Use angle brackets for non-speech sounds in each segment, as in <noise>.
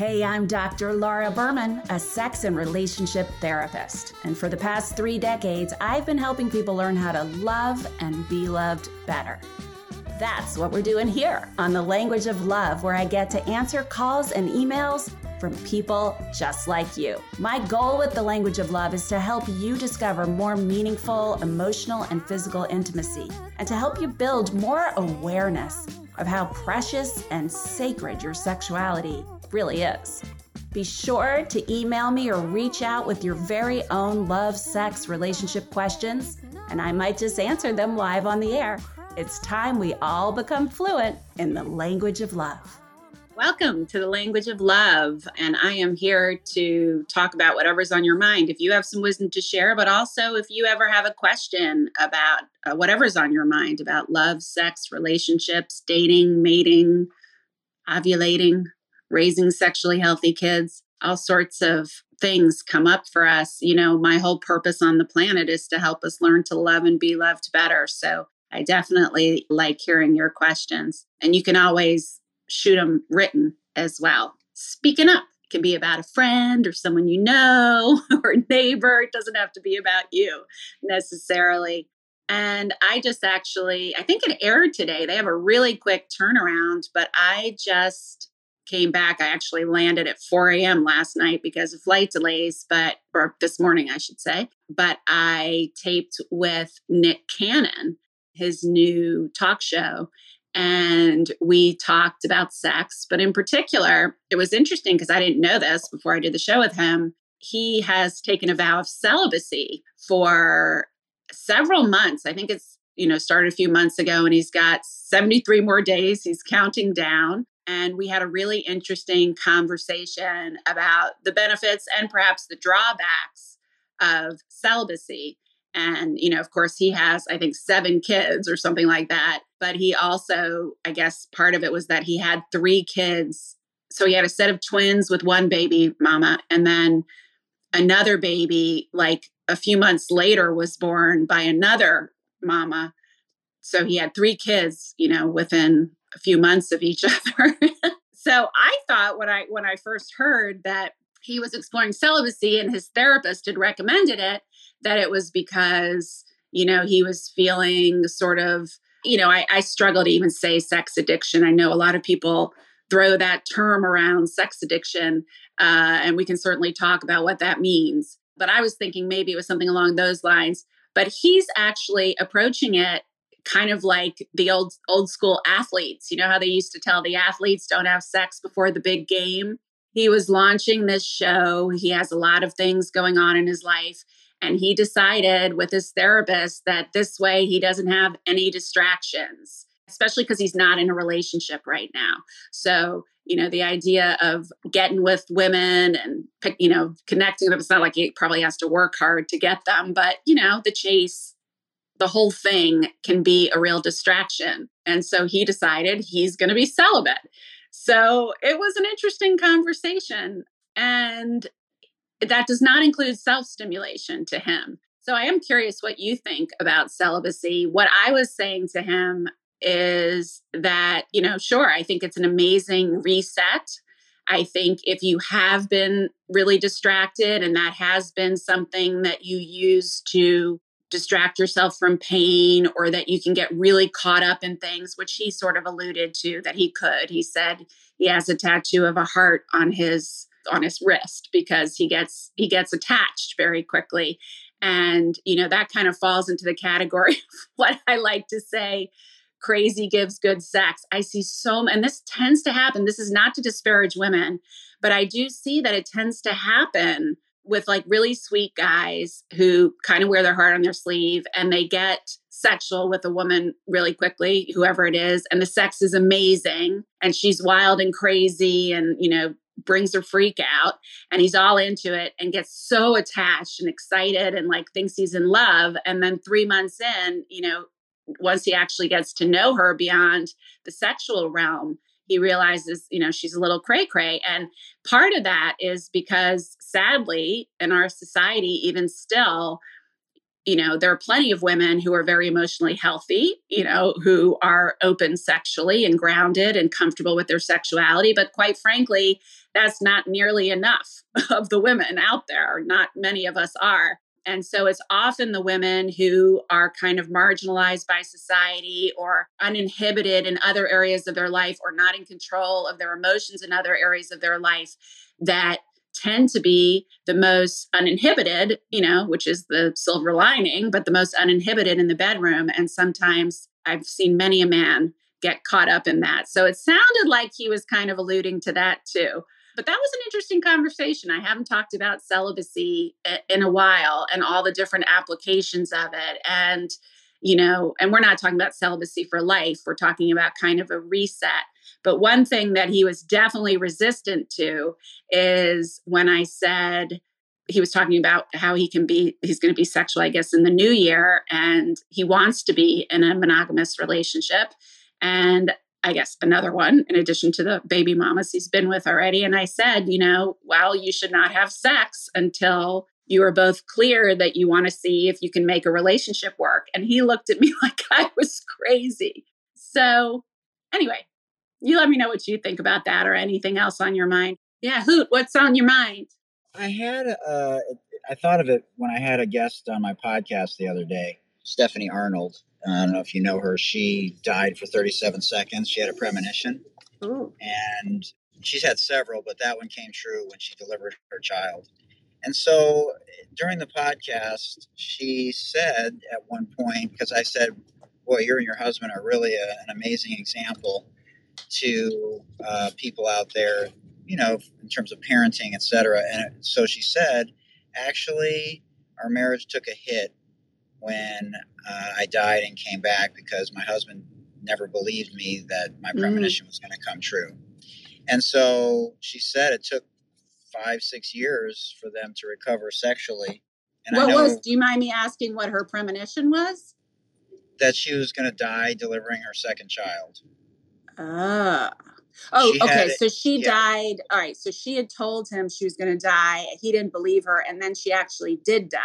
Hey, I'm Dr. Laura Berman, a sex and relationship therapist. And for the past three decades, I've been helping people learn how to love and be loved better. That's what we're doing here on The Language of Love, where I get to answer calls and emails from people just like you. My goal with The Language of Love is to help you discover more meaningful emotional and physical intimacy and to help you build more awareness of how precious and sacred your sexuality really is. Be sure to email me or reach out with your very own love, sex, relationship questions, and I might just answer them live on the air. It's time we all become fluent in the language of love. Welcome to the language of love. And I am here to talk about whatever's on your mind. If you have some wisdom to share, but also if you ever have a question about uh, whatever's on your mind about love, sex, relationships, dating, mating, ovulating, raising sexually healthy kids, all sorts of things come up for us. You know, my whole purpose on the planet is to help us learn to love and be loved better. So I definitely like hearing your questions. And you can always shoot them written as well. Speaking up can be about a friend or someone you know <laughs> or a neighbor. It doesn't have to be about you necessarily. And I just actually, I think it aired today. They have a really quick turnaround, but I just came back. I actually landed at 4 a.m. last night because of flight delays, but, or this morning, I should say. But I taped with Nick Cannon, his new talk show. And we talked about sex. But in particular, it was interesting because I didn't know this before I did the show with him. He has taken a vow of celibacy for several months. I think it's, you know, started a few months ago and he's got 73 more days. He's counting down and we had a really interesting conversation about the benefits and perhaps the drawbacks of celibacy. And, you know, of course, he has, I think, seven kids or something like that. But he also, I guess, part of it was that he had three kids. So he had a set of twins with one baby mama, and then another baby, like a few months later, was born by another mama. So he had three kids, you know, within a few months of each <laughs> other. so I thought when I when I first heard that he was exploring celibacy and his therapist had recommended it that it was because you know he was feeling sort of you know I, I struggle to even say sex addiction. I know a lot of people throw that term around sex addiction uh, and we can certainly talk about what that means. But i was thinking maybe it was something along those lines. But he's actually approaching it kind of like the old old school athletes. You know how they used to tell the athletes don't have sex before the big game? He was launching this show. He has a lot of things going on in his life. And he decided with his therapist that this way he doesn't have any distractions, especially because he's not in a relationship right now. So, you know, the idea of getting with women and, you know, connecting them, it's not like he probably has to work hard to get them, but, you know, the chase the whole thing can be a real distraction. And so he decided he's going to be celibate. So it was an interesting conversation. And that does not include self stimulation to him. So I am curious what you think about celibacy. What I was saying to him is that, you know, sure, I think it's an amazing reset. I think if you have been really distracted and that has been something that you use to distract yourself from pain or that you can get really caught up in things which he sort of alluded to that he could. He said he has a tattoo of a heart on his on his wrist because he gets he gets attached very quickly. And you know that kind of falls into the category <laughs> of what i like to say crazy gives good sex. I see so and this tends to happen. This is not to disparage women but i do see that it tends to happen with like really sweet guys who kind of wear their heart on their sleeve and they get sexual with a woman really quickly, whoever it is, and the sex is amazing and she's wild and crazy and, you know, brings her freak out and he's all into it and gets so attached and excited and like thinks he's in love and then 3 months in, you know, once he actually gets to know her beyond the sexual realm, he realizes, you know, she's a little cray cray. And part of that is because sadly, in our society, even still, you know, there are plenty of women who are very emotionally healthy, you know, who are open sexually and grounded and comfortable with their sexuality. But quite frankly, that's not nearly enough <laughs> of the women out there. Not many of us are. And so it's often the women who are kind of marginalized by society or uninhibited in other areas of their life or not in control of their emotions in other areas of their life that tend to be the most uninhibited, you know, which is the silver lining, but the most uninhibited in the bedroom. And sometimes I've seen many a man get caught up in that. So it sounded like he was kind of alluding to that too. But that was an interesting conversation. I haven't talked about celibacy in a while and all the different applications of it. And, you know, and we're not talking about celibacy for life, we're talking about kind of a reset. But one thing that he was definitely resistant to is when I said, he was talking about how he can be he's going to be sexual i guess in the new year and he wants to be in a monogamous relationship and I guess another one in addition to the baby mamas he's been with already. And I said, you know, well, you should not have sex until you are both clear that you want to see if you can make a relationship work. And he looked at <laughs> me like I was crazy. So, anyway, you let me know what you think about that or anything else on your mind. Yeah, Hoot, what's on your mind? I had, uh, I thought of it when I had a guest on my podcast the other day, Stephanie Arnold I don't know if you know her. She died for 37 seconds. She had a premonition. Ooh. And she's had several, but that one came true when she delivered her child. And so during the podcast, she said at one point, because I said, Boy, you and your husband are really a, an amazing example to uh, people out there, you know, in terms of parenting, et cetera. And so she said, Actually, our marriage took a hit when uh, I died and came back because my husband never believed me that my mm. premonition mm. was going to come true. And so she said it took five, six years for them to recover sexually. And what was, do you mind me asking what her premonition was? That she was going to die delivering her second child. Ah. Oh, she okay. So she yeah. died. All right. So she had told him she was going to die. He didn't believe her. And then she actually did die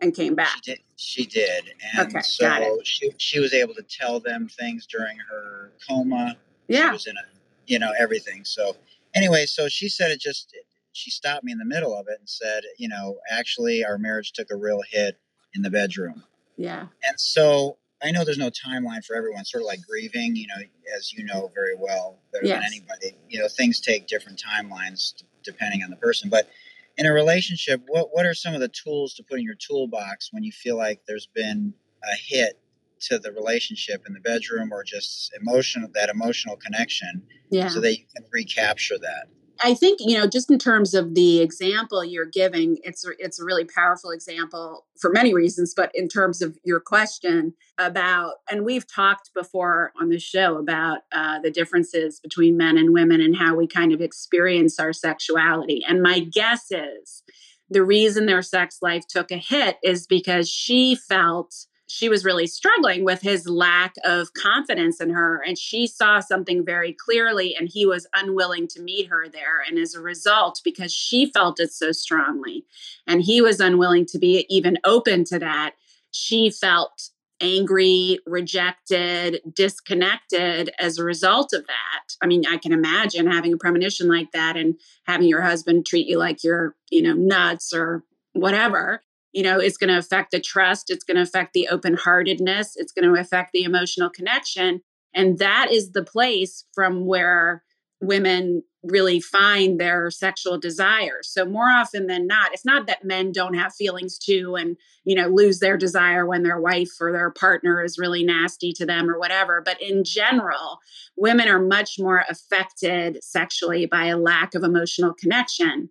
and came back. She did. She did. And okay, so got it. She, she was able to tell them things during her coma. Yeah. She was in a, you know, everything. So anyway, so she said it just, she stopped me in the middle of it and said, you know, actually our marriage took a real hit in the bedroom. Yeah. And so I know there's no timeline for everyone, sort of like grieving, you know, as you know very well, better yes. than anybody, you know, things take different timelines depending on the person. But in a relationship, what what are some of the tools to put in your toolbox when you feel like there's been a hit to the relationship in the bedroom or just emotional that emotional connection yeah. so that you can recapture that I think you know, just in terms of the example you're giving, it's it's a really powerful example for many reasons. But in terms of your question about, and we've talked before on the show about uh, the differences between men and women and how we kind of experience our sexuality. And my guess is the reason their sex life took a hit is because she felt she was really struggling with his lack of confidence in her and she saw something very clearly and he was unwilling to meet her there and as a result because she felt it so strongly and he was unwilling to be even open to that she felt angry rejected disconnected as a result of that. I mean i can imagine having a premonition like that and having your husband treat you like you're you know nuts or whatever you know it's going to affect the trust it's going to affect the open heartedness it's going to affect the emotional connection and that is the place from where women really find their sexual desires so more often than not it's not that men don't have feelings too and you know lose their desire when their wife or their partner is really nasty to them or whatever but in general women are much more affected sexually by a lack of emotional connection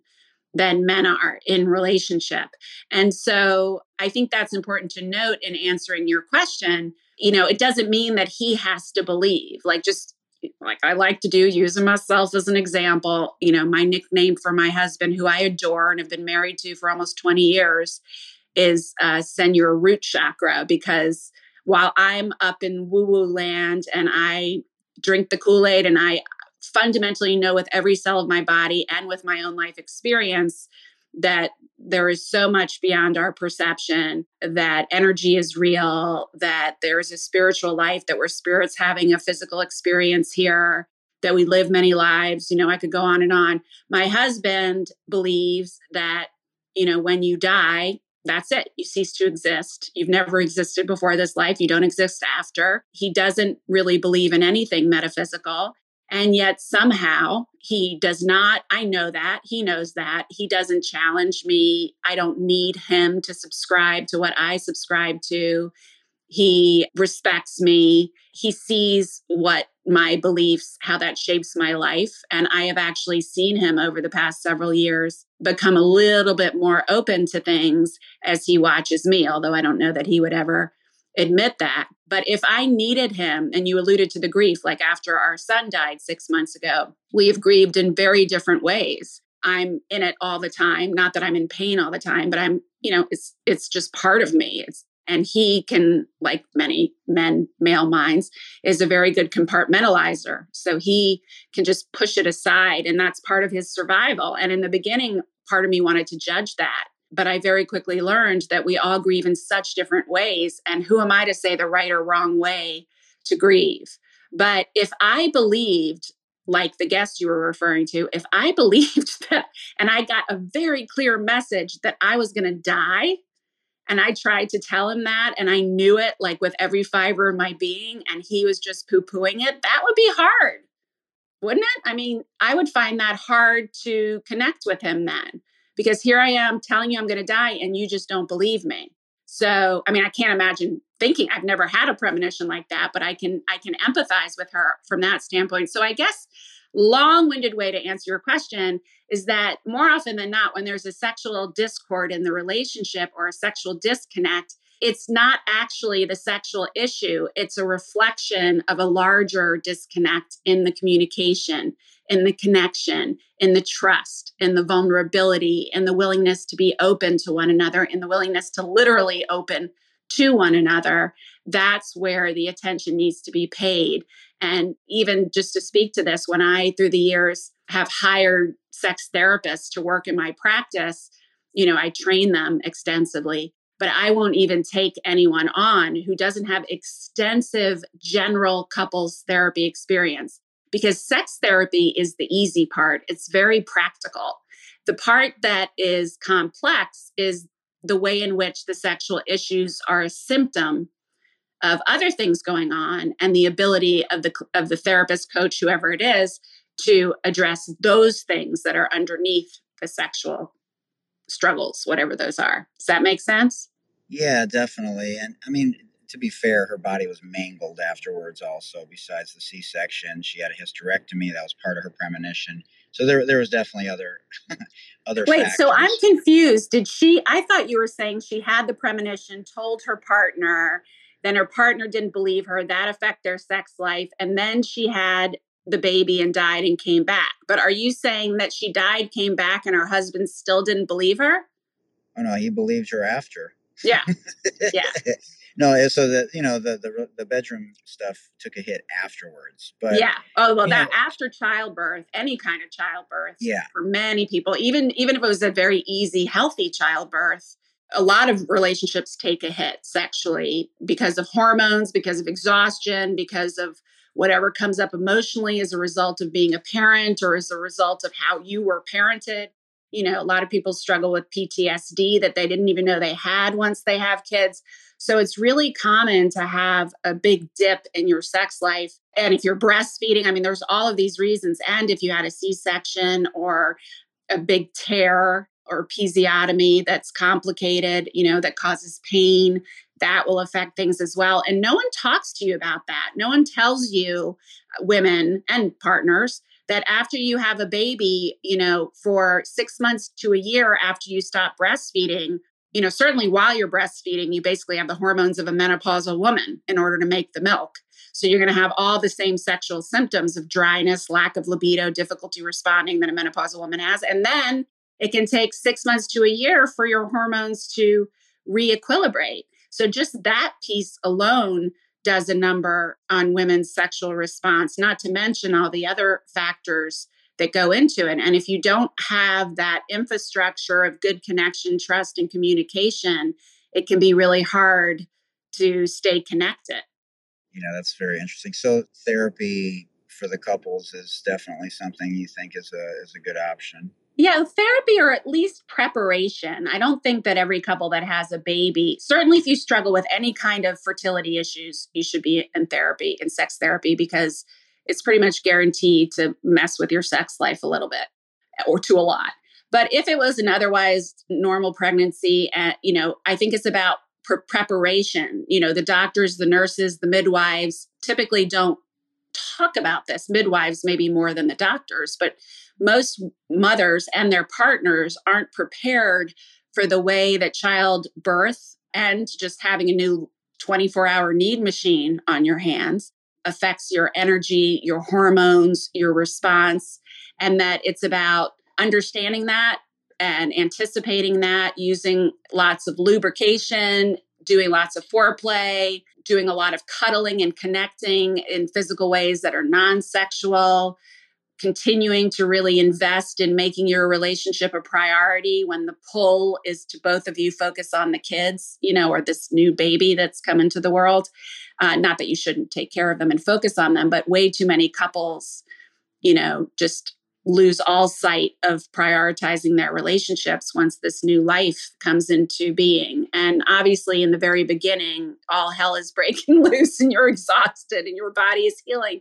than men are in relationship. And so I think that's important to note in answering your question. You know, it doesn't mean that he has to believe, like, just like I like to do, using myself as an example. You know, my nickname for my husband, who I adore and have been married to for almost 20 years, is uh, send your root chakra because while I'm up in woo woo land and I drink the Kool Aid and I fundamentally know with every cell of my body and with my own life experience that there is so much beyond our perception, that energy is real, that there is a spiritual life, that we're spirits having a physical experience here, that we live many lives. You know, I could go on and on. My husband believes that, you know, when you die, that's it. You cease to exist. You've never existed before this life. You don't exist after. He doesn't really believe in anything metaphysical. And yet somehow he does not, I know that, he knows that. He doesn't challenge me. I don't need him to subscribe to what I subscribe to. He respects me. He sees what my beliefs, how that shapes my life. And I have actually seen him over the past several years become a little bit more open to things as he watches me, although I don't know that he would ever admit that. But if I needed him, and you alluded to the grief, like after our son died six months ago, we have grieved in very different ways. I'm in it all the time. Not that I'm in pain all the time, but I'm, you know, it's it's just part of me. It's and he can like many men male minds is a very good compartmentalizer so he can just push it aside and that's part of his survival and in the beginning part of me wanted to judge that but i very quickly learned that we all grieve in such different ways and who am i to say the right or wrong way to grieve but if i believed like the guest you were referring to, if I <laughs> believed that and I got a very clear message that I was going to die, and I tried to tell him that, and I knew it like with every fiber of my being, and he was just poo pooing it. That would be hard, wouldn't it? I mean, I would find that hard to connect with him then because here I am telling you I'm going to die, and you just don't believe me. So, I mean, I can't imagine thinking I've never had a premonition like that, but I can I can empathize with her from that standpoint. So, I guess long-winded way to answer your question is that more often than not when there's a sexual discord in the relationship or a sexual disconnect it's not actually the sexual issue it's a reflection of a larger disconnect in the communication in the connection in the trust in the vulnerability in the willingness to be open to one another in the willingness to literally open to one another. That's where the attention needs to be paid. And even just to speak to this, when I, through the years, have hired sex therapists to work in my practice, you know, I train them extensively, but I won't even take anyone on who doesn't have extensive general couples therapy experience because sex therapy is the easy part. It's very practical. The part that is complex is the way in which the sexual issues are a symptom of other things going on and the ability of the of the therapist coach whoever it is to address those things that are underneath the sexual struggles whatever those are does that make sense yeah definitely and i mean to be fair her body was mangled afterwards also besides the c-section she had a hysterectomy that was part of her premonition so there, there was definitely other <laughs> other wait factors. so i'm confused did she i thought you were saying she had the premonition told her partner then her partner didn't believe her. That affected their sex life. And then she had the baby and died and came back. But are you saying that she died, came back, and her husband still didn't believe her? Oh no, he believed her after. Yeah. <laughs> Yeah. no, so that you know the, the the bedroom stuff took a hit afterwards. But yeah. Oh well, that know, after childbirth, any kind of childbirth. Yeah. For many people, even even if it was a very easy, healthy childbirth, a lot of relationships take a hit sexually because of hormones, because of exhaustion, because of whatever comes up emotionally as a result of being a parent or as a result of how you were parented. You know, a lot of people struggle with PTSD that they didn't even know they had once they have kids. So it's really common to have a big dip in your sex life. And if you're breastfeeding, I mean, there's all of these reasons. And if you had a C section or a big tear or episiotomy that's complicated, you know, that causes pain, that will affect things as well. And no one talks to you about that. No one tells you, uh, women and partners, that after you have a baby, you know, for six months to a year after you stop breastfeeding, you know, certainly while you're breastfeeding, you basically have the hormones of a menopausal woman in order to make the milk. So you're going to have all the same sexual symptoms of dryness, lack of libido, difficulty responding that a menopausal woman has. And then it can take six months to a year for your hormones to re-equilibrate. So just that piece alone does a number on women's sexual response, not to mention all the other factors that go into it. And if you don't have that infrastructure of good connection, trust, and communication, it can be really hard to stay connected. You know, that's very interesting. So therapy for the couples is definitely something you think is a is a good option. Yeah, therapy or at least preparation. I don't think that every couple that has a baby, certainly if you struggle with any kind of fertility issues, you should be in therapy, in sex therapy, because it's pretty much guaranteed to mess with your sex life a little bit or to a lot. But if it was an otherwise normal pregnancy, uh, you know, I think it's about pre- preparation. You know, the doctors, the nurses, the midwives typically don't talk about this. Midwives, maybe more than the doctors, but most mothers and their partners aren't prepared for the way that childbirth and just having a new 24 hour need machine on your hands affects your energy, your hormones, your response, and that it's about understanding that and anticipating that, using lots of lubrication, doing lots of foreplay, doing a lot of cuddling and connecting in physical ways that are non sexual, continuing to really invest in making your relationship a priority when the pull is to both of you focus on the kids, you know, or this new baby that's come into the world. Uh, not that you shouldn't take care of them and focus on them, but way too many couples, you know, just lose all sight of prioritizing their relationships once this new life comes into being. And obviously, in the very beginning, all hell is <laughs> breaking loose and you're exhausted and your body is healing.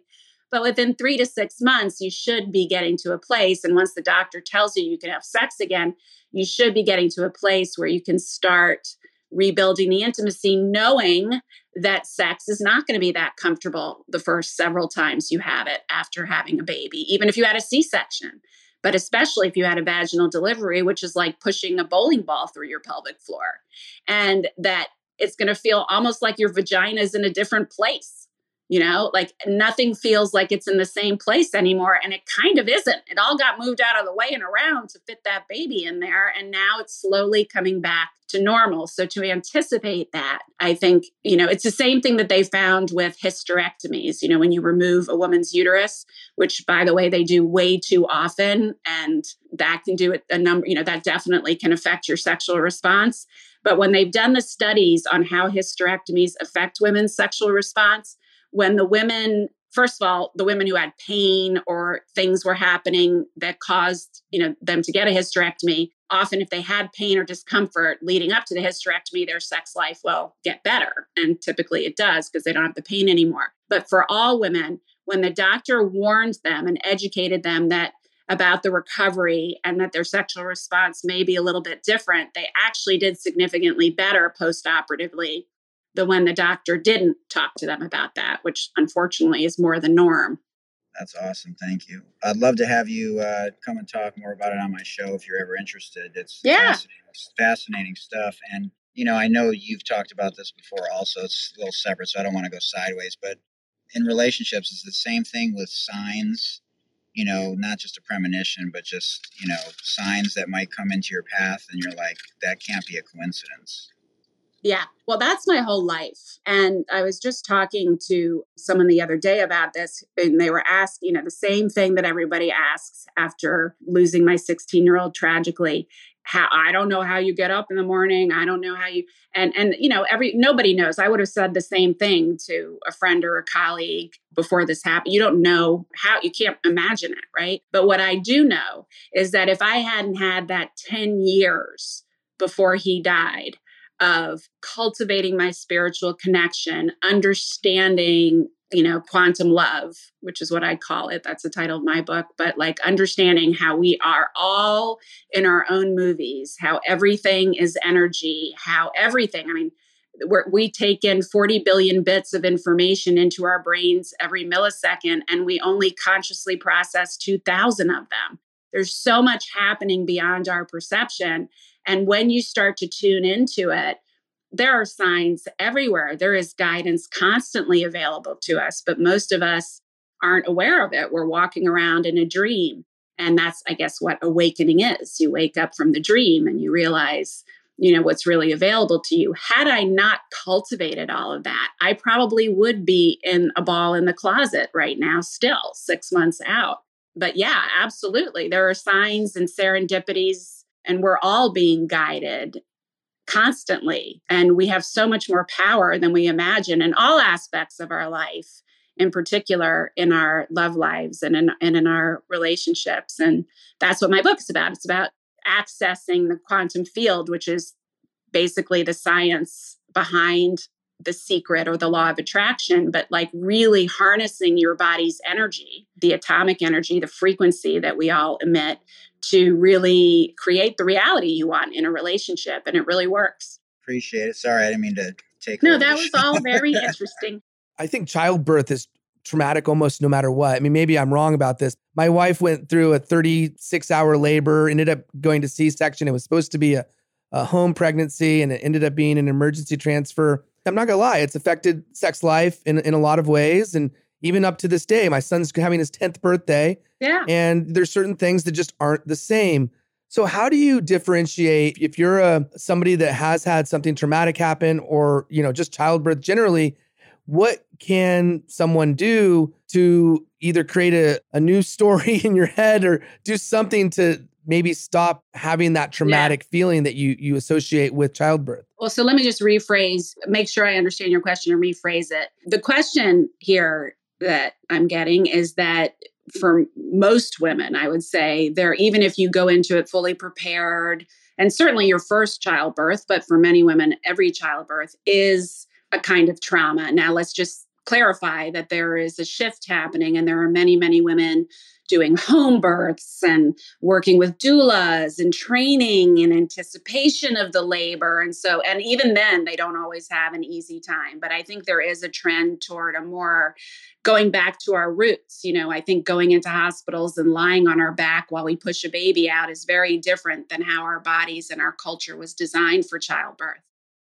But within three to six months, you should be getting to a place. And once the doctor tells you you can have sex again, you should be getting to a place where you can start rebuilding the intimacy, knowing that sex is not going to be that comfortable the first several times you have it after having a baby, even if you had a C section. But especially if you had a vaginal delivery, which is like pushing a bowling ball through your pelvic floor, and that it's going to feel almost like your vagina is in a different place you know like nothing feels like it's in the same place anymore and it kind of isn't. It all got moved out of the way and around to fit that baby in there and now it's slowly coming back to normal. So to anticipate that i think you know it's the same thing that they found with hysterectomies you know when you remove a woman's uterus which by the way they do way too often and that can do it a number you know that definitely can affect your sexual response. But when they've done the studies on how hysterectomies affect women's sexual response when the women first of all the women who had pain or things were happening that caused you know them to get a hysterectomy often if they had pain or discomfort leading up to the hysterectomy their sex life will get better. And typically it does because they don't have the pain anymore. But for all women when the doctor warned them and educated them that about the recovery and that their sexual response may be a little bit different they actually did significantly better post-operatively the when the doctor didn't talk to them about that, which unfortunately is more the norm. That's awesome. Thank you. I'd love to have you uh, come and talk more about it on my show if you're ever interested. It's yeah. fascinating, fascinating stuff. And, you know, I know you've talked about this before also. It's a little separate, so I don't want to go sideways. But in relationships, it's the same thing with signs, you know, not just a premonition, but just, you know, signs that might come into your path. And you're like, that can't be a coincidence. Yeah. Well, that's my whole life. And I was just talking to someone the other day about this, and they were asking, you know, the same thing that everybody asks after losing my 16 year old tragically. How I don't know how you get up in the morning. I don't know how you and and you know every nobody knows. I would have said the same thing to a friend or a colleague before this happened. You don't know how you can't imagine it, right? But what I do know is that if I hadn't had that 10 years before he died, of cultivating my spiritual connection, understanding, you know, quantum love, which is what I call it. That's the title of my book. But like understanding how we are all in our own movies, how everything is energy, how everything, I mean, we take in 40 billion bits of information into our brains every millisecond, and we only consciously process 2,000 of them. There's so much happening beyond our perception. And when you start to tune into it, there are signs everywhere. There is guidance constantly available to us, but most of us aren't aware of it. We're walking around in a dream. And that's, I guess, what awakening is. You wake up from the dream and you realize, you know, what's really available to you. Had I not cultivated all of that, I probably would be in a ball in the closet right now, still six months out. But yeah, absolutely. There are signs and serendipities, and we're all being guided constantly. And we have so much more power than we imagine in all aspects of our life, in particular in our love lives and in, and in our relationships. And that's what my book is about. It's about accessing the quantum field, which is basically the science behind the secret or the law of attraction, but like really harnessing your body's energy, the atomic energy, the frequency that we all emit to really create the reality you want in a relationship. And it really works. Appreciate it. Sorry, I didn't mean to take. No, that was all very <laughs> interesting. I think childbirth is traumatic almost no matter what. I mean, maybe I'm wrong about this. My wife went through a 36 hour labor, ended up going to C section. It was supposed to be a, a home pregnancy and it ended up being an emergency transfer. I'm not gonna lie, it's affected sex life in, in a lot of ways. And even up to this day, my son's having his 10th birthday. Yeah. And there's certain things that just aren't the same. So how do you differentiate if you're a somebody that has had something traumatic happen or, you know, just childbirth generally, what can someone do to either create a, a new story <laughs> in your head or do something to maybe stop having that traumatic yeah. feeling that you you associate with childbirth. Well so let me just rephrase make sure i understand your question and rephrase it. The question here that i'm getting is that for most women i would say there even if you go into it fully prepared and certainly your first childbirth but for many women every childbirth is a kind of trauma. Now let's just clarify that there is a shift happening and there are many many women doing home births and working with doulas and training in anticipation of the labor. And so, and even then, they don't always have an easy time. But I think there is a trend toward a more going back to our roots. You know, I think going into hospitals and lying on our back while we push a baby out is very different than how our bodies and our culture was designed for childbirth.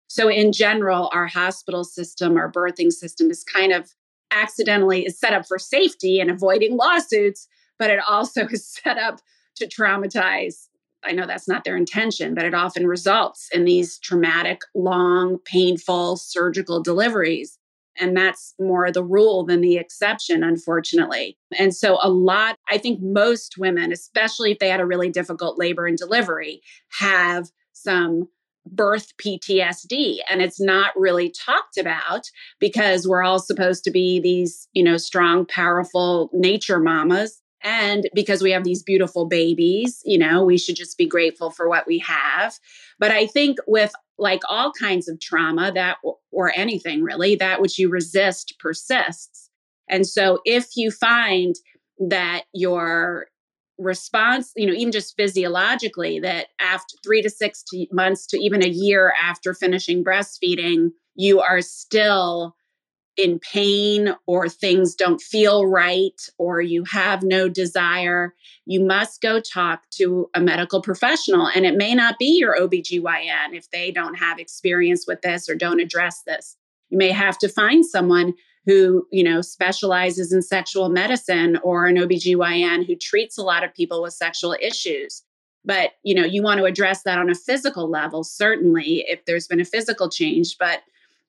So, in general, our hospital system, our birthing system is kind of accidentally is set up for safety and avoiding lawsuits but it also <laughs> is set up to traumatize. I know that's not their intention, but it often results in these traumatic, long, painful surgical deliveries. And that's more the rule than the exception, unfortunately. And so, a lot, I think most women, especially if they had a really difficult labor and delivery, have some birth PTSD and it's not really talked about because we're all supposed to be these, you know, strong, powerful nature mamas and because we have these beautiful babies, you know, we should just be grateful for what we have. But I think with like all kinds of trauma that or anything really, that which you resist persists. And so if you find that your response, you know, even just physiologically, that after three to six months to even a year after finishing breastfeeding, you are still in pain or things don't feel right or you have no desire, you must go talk to a medical professional. And it may not be your OBGYN if they don't have experience with this or don't address this. You may have to find someone who, you know, specializes in sexual medicine or an OBGYN who treats a lot of people with sexual issues. But, you know, you want to address that on a physical level, certainly if there's been a physical change, but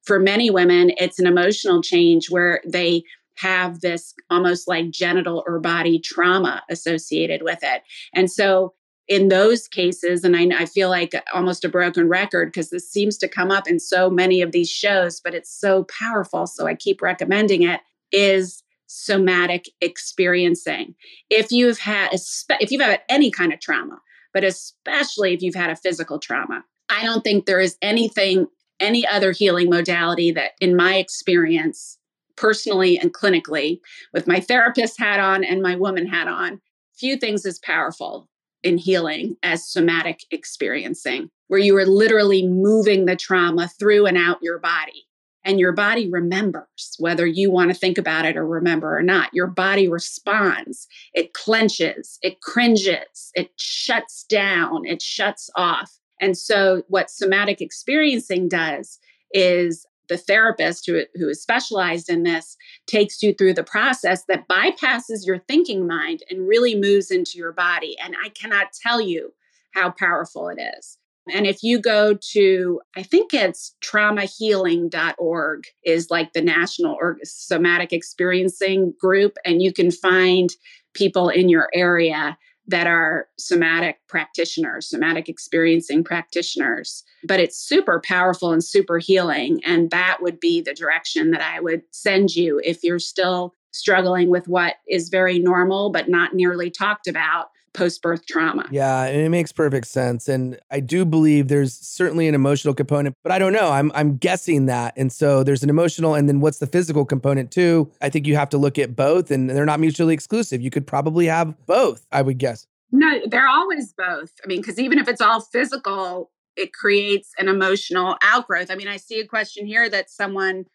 for many women, it's an emotional change where they have this almost like genital or body trauma associated with it. And so, in those cases, and I, I feel like almost a broken record because this seems to come up in so many of these shows, but it's so powerful. So I keep recommending it is somatic experiencing. If you've had, if you've had any kind of trauma, but especially if you've had a physical trauma, I don't think there is anything any other healing modality that, in my experience, personally and clinically, with my therapist hat on and my woman hat on, few things as powerful in healing as somatic experiencing, where you are literally moving the trauma through and out your body. And your body remembers, whether you want to think about it or remember or not. Your body responds. It clenches, it cringes, it shuts down, it shuts off. And so, what somatic experiencing does is the therapist who, who is specialized in this takes you through the process that bypasses your thinking mind and really moves into your body. And I cannot tell you how powerful it is. And if you go to, I think it's traumahealing.org is like the national or somatic experiencing group, and you can find people in your area that are somatic practitioners, somatic experiencing practitioners. But it's super powerful and super healing. And that would be the direction that I would send you if you're still struggling with what is very normal but not nearly talked about post birth trauma. Yeah, and it makes perfect sense. And I do believe there's certainly an emotional component, but I don't know. I'm I'm guessing that. And so there's an emotional and then what's the physical component too? I think you have to look at both and they're not mutually exclusive. You could probably have both, I would guess. No, they're always both. I mean, because even if it's all physical, it creates an emotional outgrowth. I mean, I see a question here that someone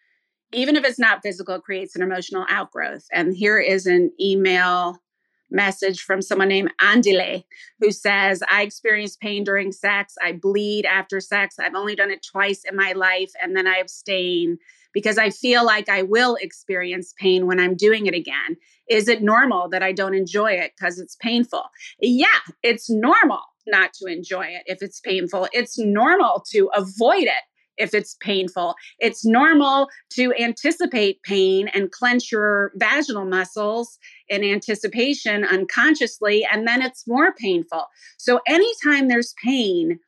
even if it's not physical, creates an emotional outgrowth. And here is an email message from someone named Andile who says, I experience pain during sex. I bleed after sex. I've only done it twice in my life and then I abstain because I feel like I will experience pain when I'm doing it again. Is it normal that I don't enjoy it because it's painful? Yeah, it's normal not to enjoy it if it's painful. It's normal to avoid it if it's painful. It's normal to anticipate pain and clench your vaginal muscles in anticipation unconsciously, and then it's more painful. So, anytime there's pain,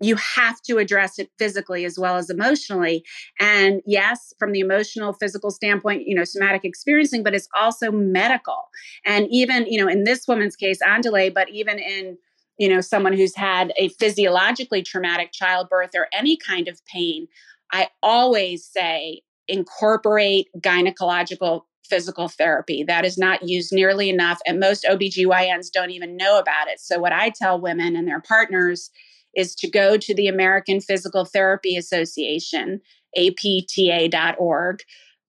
you have to address it physically as well as emotionally. And yes, from the emotional, physical standpoint, you know, somatic experiencing, but it's also medical. And even, you know, in this woman's case, Andile, but even in you know someone who's had a physiologically traumatic childbirth or any kind of pain i always say incorporate gynecological physical therapy. That is not used nearly enough and most obgyns don't even know about it. So what i tell women and their partners is to go to the american physical therapy association apta.org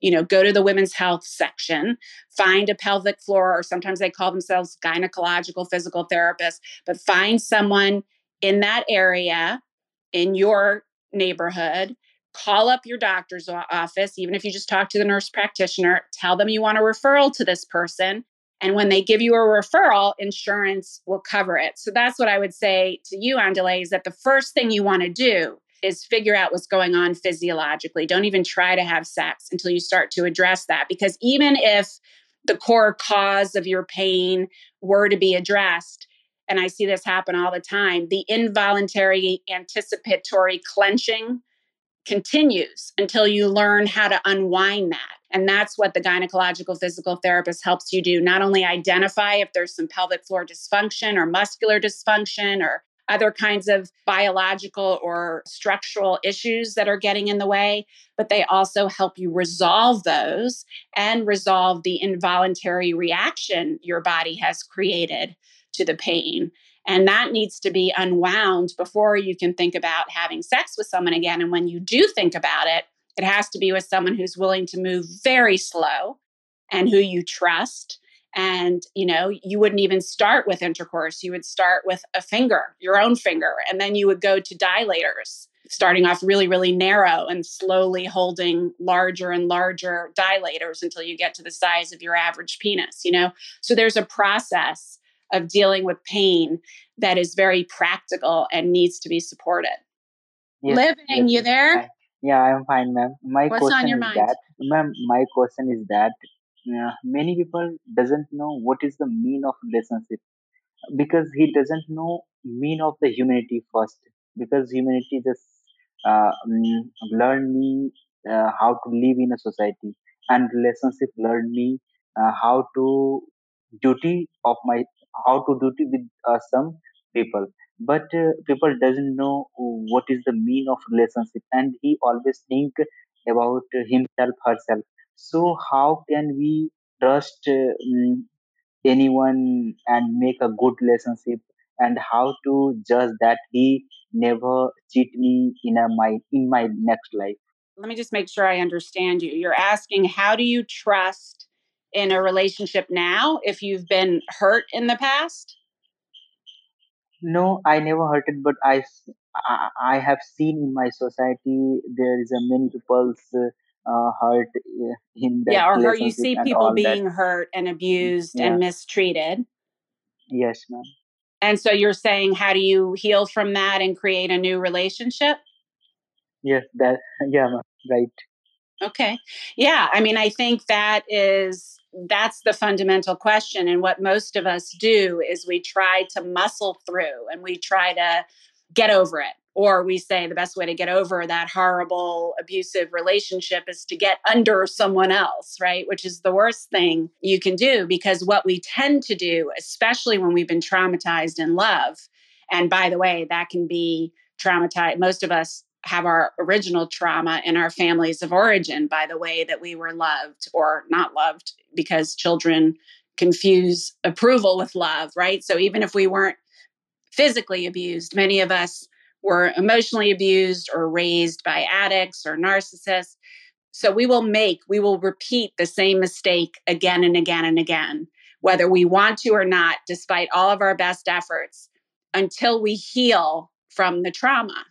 you know, go to the women's health section, find a pelvic floor, or sometimes they call themselves gynecological physical therapists, but find someone in that area in your neighborhood. Call up your doctor's office, even if you just talk to the nurse practitioner, tell them you want a referral to this person. And when they give you a referral, insurance will cover it. So that's what I would say to you, Andile, is that the first thing you want to do is figure out what's going on physiologically. Don't even try to have sex until you start to address that. Because even if the core cause of your pain were to be addressed, and I see this happen all the time, the involuntary anticipatory clenching continues until you learn how to unwind that. And that's what the gynecological physical therapist helps you do. Not only identify if there's some pelvic floor dysfunction or muscular dysfunction or other kinds of biological or structural issues that are getting in the way, but they also help you resolve those and resolve the involuntary reaction your body has created to the pain. And that needs to be unwound before you can think about having sex with someone again. And when you do think about it, it has to be with someone who's willing to move very slow and who you trust and you know you wouldn't even start with intercourse you would start with a finger your own finger and then you would go to dilators starting off really really narrow and slowly holding larger and larger dilators until you get to the size of your average penis you know? So there's a process of dealing with pain that is very practical and needs to be supported. Yes, living yes, you there? Yeah i'm fine ma'am. My What's question on your is mind? that ma'am my question is that many people doesn't know what is the mean of relationship because he doesn't know mean of the humanity first because humanity just uh, um, learn me uh, how to live in a society and relationship learn me uh, how to duty of my how to duty with uh, some people. But uh, people doesn't know what is the mean of relationship and he always think about himself herself so how can we trust uh, mm, anyone and make a good relationship and how to judge that he never cheat me in a my in my next life let me just make sure I understand you. You're asking how do you trust in a relationship now if you've been hurt in the past? no i never it but I have seen in my society there is a many people's uh, uh, hurt in that Yeah, or hurt you see people all that being hurt and abused yeah and mistreated. yes ma'am And so you're saying how do you heal from that and create a new relationship? yes that yeah ma'am. right Okay. Yeah. I mean, I think that is that's the fundamental question. And what most of us do is we try to muscle through and we try to get over it. Or we say the best way to get over that horrible abusive relationship is to get under someone else, right? Which is the worst thing you can do because what we tend to do, especially when we've been traumatized in love, and by the way, that can be traumatized. Most of us have our original trauma in our families of origin by the way that we were loved or not loved because children confuse approval with love, right? So even if we weren't physically abused, many of us were emotionally abused or raised by addicts or narcissists. So we will make, we will repeat the same mistake again and again and again, whether we want to or not, despite all of our best efforts, until we heal from the trauma.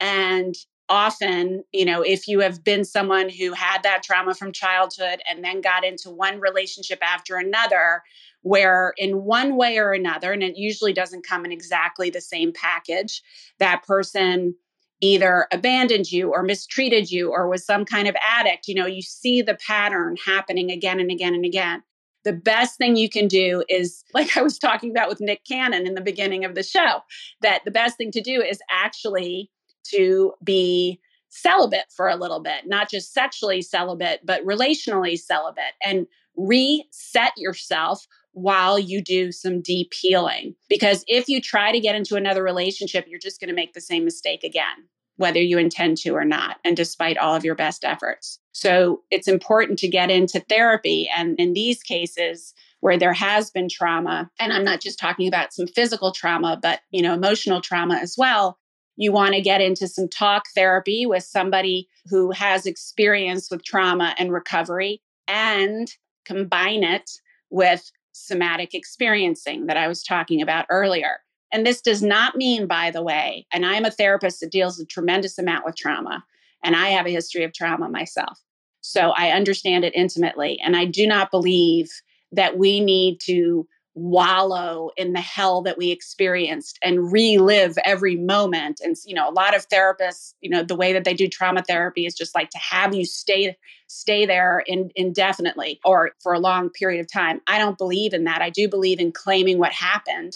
And often, you know, if you have been someone who had that trauma from childhood and then got into one relationship after another, where in one way or another, and it usually doesn't come in exactly the same package, that person either abandoned you or mistreated you or was some kind of addict, you know, you see the pattern happening again and again and again. The best thing you can do is, <laughs> like I was talking about with Nick Cannon in the beginning of the show, that the best thing to do is actually to be celibate for a little bit, not just sexually celibate, but relationally celibate, and reset yourself while you do some deep healing. Because if you try to get into another relationship, you're just going to make the same mistake again, whether you intend to or not, and despite all of your best efforts. So it's important to get into therapy. And in these cases, where there has been trauma and i'm not just talking about some physical trauma but you know emotional trauma as well you want to get into some talk therapy with somebody who has experience with trauma and recovery and combine it with somatic experiencing that I was talking about earlier. And this does not mean, by the way, and I'm a therapist that deals a tremendous amount with trauma, and I have a history of trauma myself. So I understand it intimately. And I do not believe that we need to wallow in the hell that we experienced and relive every moment. And you know a lot of therapists you know the way that they do trauma therapy is just like to have you stay stay there in, indefinitely or for a long period of time. I don't believe in that. I do believe in claiming what happened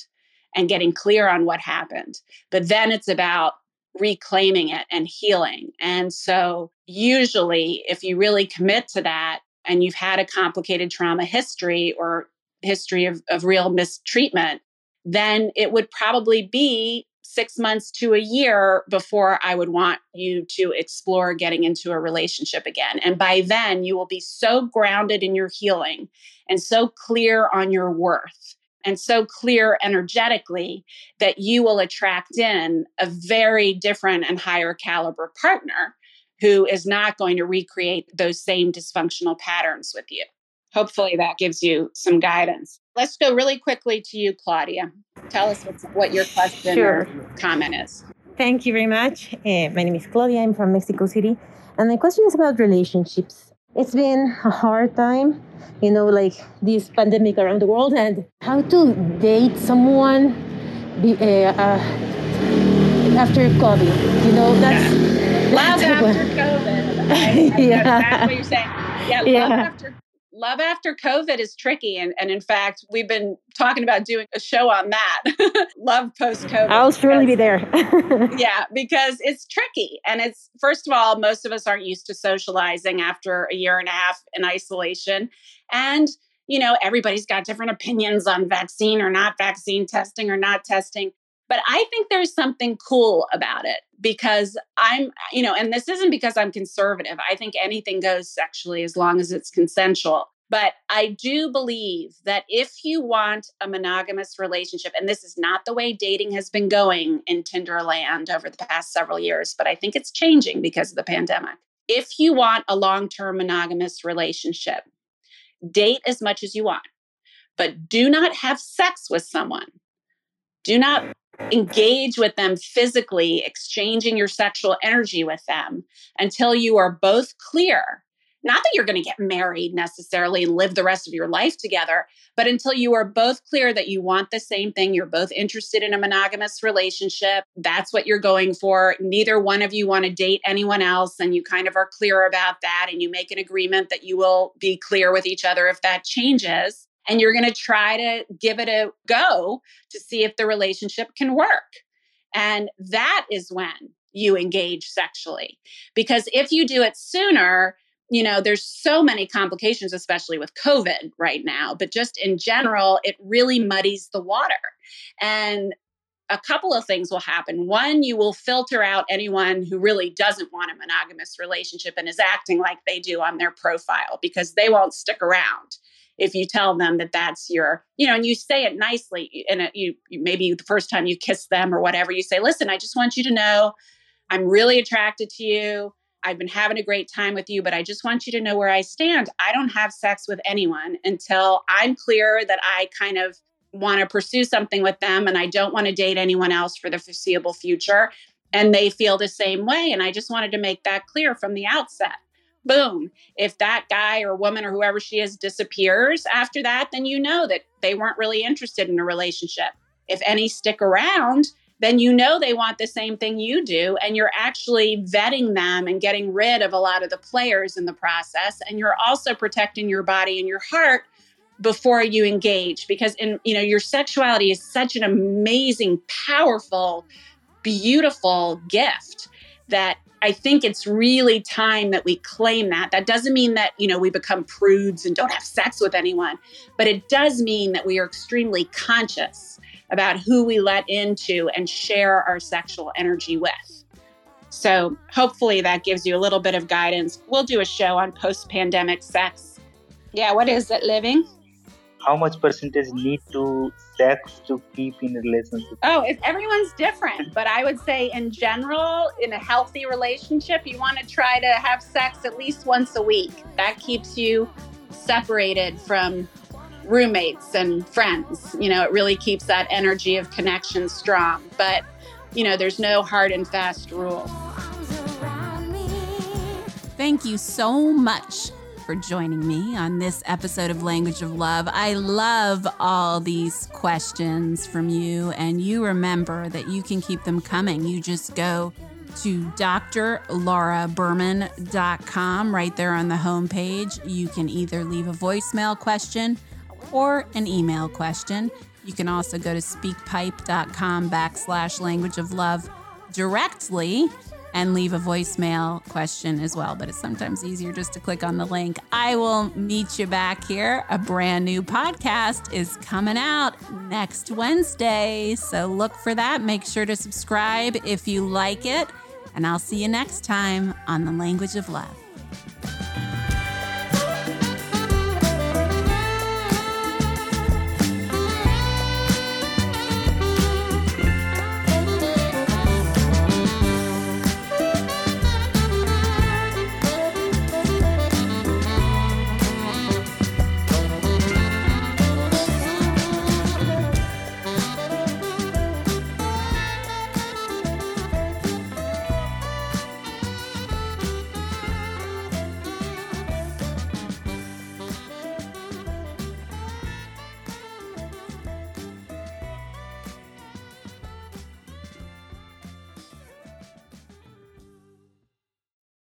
and getting clear on what happened. But then it's about reclaiming it and healing. And so usually if you really commit to that and you've had a complicated trauma history or history of, of real mistreatment, then it would probably be six months to a year before I would want you to explore getting into a relationship again. And by then, you will be so grounded in your healing and so clear on your worth and so clear energetically that you will attract in a very different and higher caliber partner who is not going to recreate those same dysfunctional patterns with you hopefully that gives you some guidance. Let's go really quickly to you, Claudia. Tell us what your question sure. or comment is. Thank you very much. Uh, my name is Claudia. I'm from Mexico City. And my question is about relationships. It's been a hard time, you know, like this pandemic around the world, and how to date someone be, uh, uh, after COVID. You know, that's. Yeah. Love after COVID. <laughs> yeah. That's what you're saying. Yeah, love yeah. after love after COVID is tricky. And, and in fact, we've been talking about doing a show on that <laughs> love post COVID. I'll surely be there. <laughs> yeah, because it's tricky. And it's, first of all, most of us aren't used to socializing after a year and a half in isolation. And, you know, everybody's got different opinions on vaccine or not vaccine testing or not testing. But I think there's something cool about it because I'm, you know, and this isn't because I'm conservative. I think anything goes sexually as long as it's consensual. But I do believe that if you want a monogamous relationship, and this is not the way dating has been going in Tinderland over the past several years, but I think it's changing because of the pandemic. If you want a long term monogamous relationship, date as much as you want, but do not have sex with someone. Do not engage with them physically, exchanging your sexual energy with them until you are both clear. not that you're going to get married necessarily and live the rest of your life together, but until you are both clear that you want the same thing, you're both interested in a monogamous relationship, that's what you're going for. Neither one of you want to date anyone else, and you kind of are clear about that, and you make an agreement that you will be clear with each other if that changes. And you're going to try to give it a go to see if the relationship can work. And that is when you engage sexually. Because if you do it sooner, you know, there's so many complications, especially with COVID right now, but just in general, it really muddies the water. And a couple of things will happen. One, you will filter out anyone who really doesn't want a monogamous relationship and is acting like they do on their profile because they won't stick around if you tell them that that's your, you know, and you say it nicely. And uh, you, you maybe the first time you kiss them or whatever, you say, "Listen, I just want you to know, I'm really attracted to you. I've been having a great time with you, but I just want you to know where I stand. I don't have sex with anyone until I'm clear that I kind of want to pursue something with them and I don't want to date anyone else for the foreseeable future. And they feel the same way. And I just wanted to make that clear from the outset. Boom. If that guy or woman or whoever she is disappears after that, then you know that they weren't really interested in a relationship. If any stick around, then you know they want the same thing you do. And you're actually vetting them and getting rid of a lot of the players in the process. And you're also protecting your body and your heart before you engage because in you know your sexuality is such an amazing powerful beautiful gift that I think it's really time that we claim that. That doesn't mean that, you know, we become prudes and don't have sex with anyone, but it does mean that we are extremely conscious about who we let into and share our sexual energy with. So, hopefully, that gives you a little bit of guidance. We'll do a show on post pandemic sex. Yeah, what is it, living? How much percentage need to sex to keep in a relationship? Oh, if everyone's different, but I would say in general, in a healthy relationship, you want to try to have sex at least once a week. That keeps you separated from roommates and friends. You know, it really keeps that energy of connection strong. But, you know, there's no hard and fast rule. Thank you so much for joining me on this episode of Language of Love. I love all these questions from you, and you remember that you can keep them coming. You just go to drlauraberman.com right there on the homepage. You can either leave a voicemail question or an email question. You can also go to speakpipe.com backslash language of love directly and leave a voicemail question as well. But it's sometimes easier just to click on the link. I will meet you back here. A brand new podcast is coming out next Wednesday. So look for that. Make sure to subscribe if you like it. And I'll see you next time on The Language of Love.